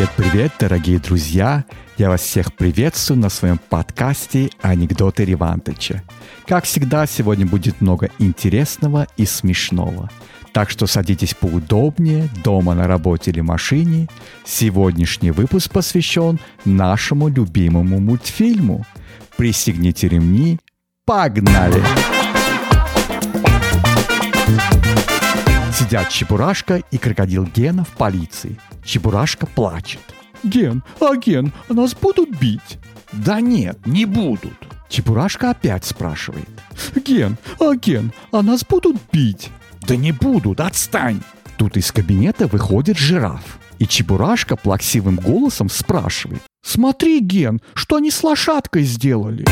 Привет-привет, дорогие друзья! Я вас всех приветствую на своем подкасте «Анекдоты Ревантыча». Как всегда, сегодня будет много интересного и смешного. Так что садитесь поудобнее, дома, на работе или машине. Сегодняшний выпуск посвящен нашему любимому мультфильму. Пристегните ремни, погнали! Сидят Чебурашка и крокодил Гена в полиции. Чебурашка плачет. «Ген, а Ген, нас будут бить?» «Да нет, не будут». Чебурашка опять спрашивает. «Ген, а Ген, а нас будут бить?» «Да не будут, отстань!» Тут из кабинета выходит жираф. И Чебурашка плаксивым голосом спрашивает. «Смотри, Ген, что они с лошадкой сделали?»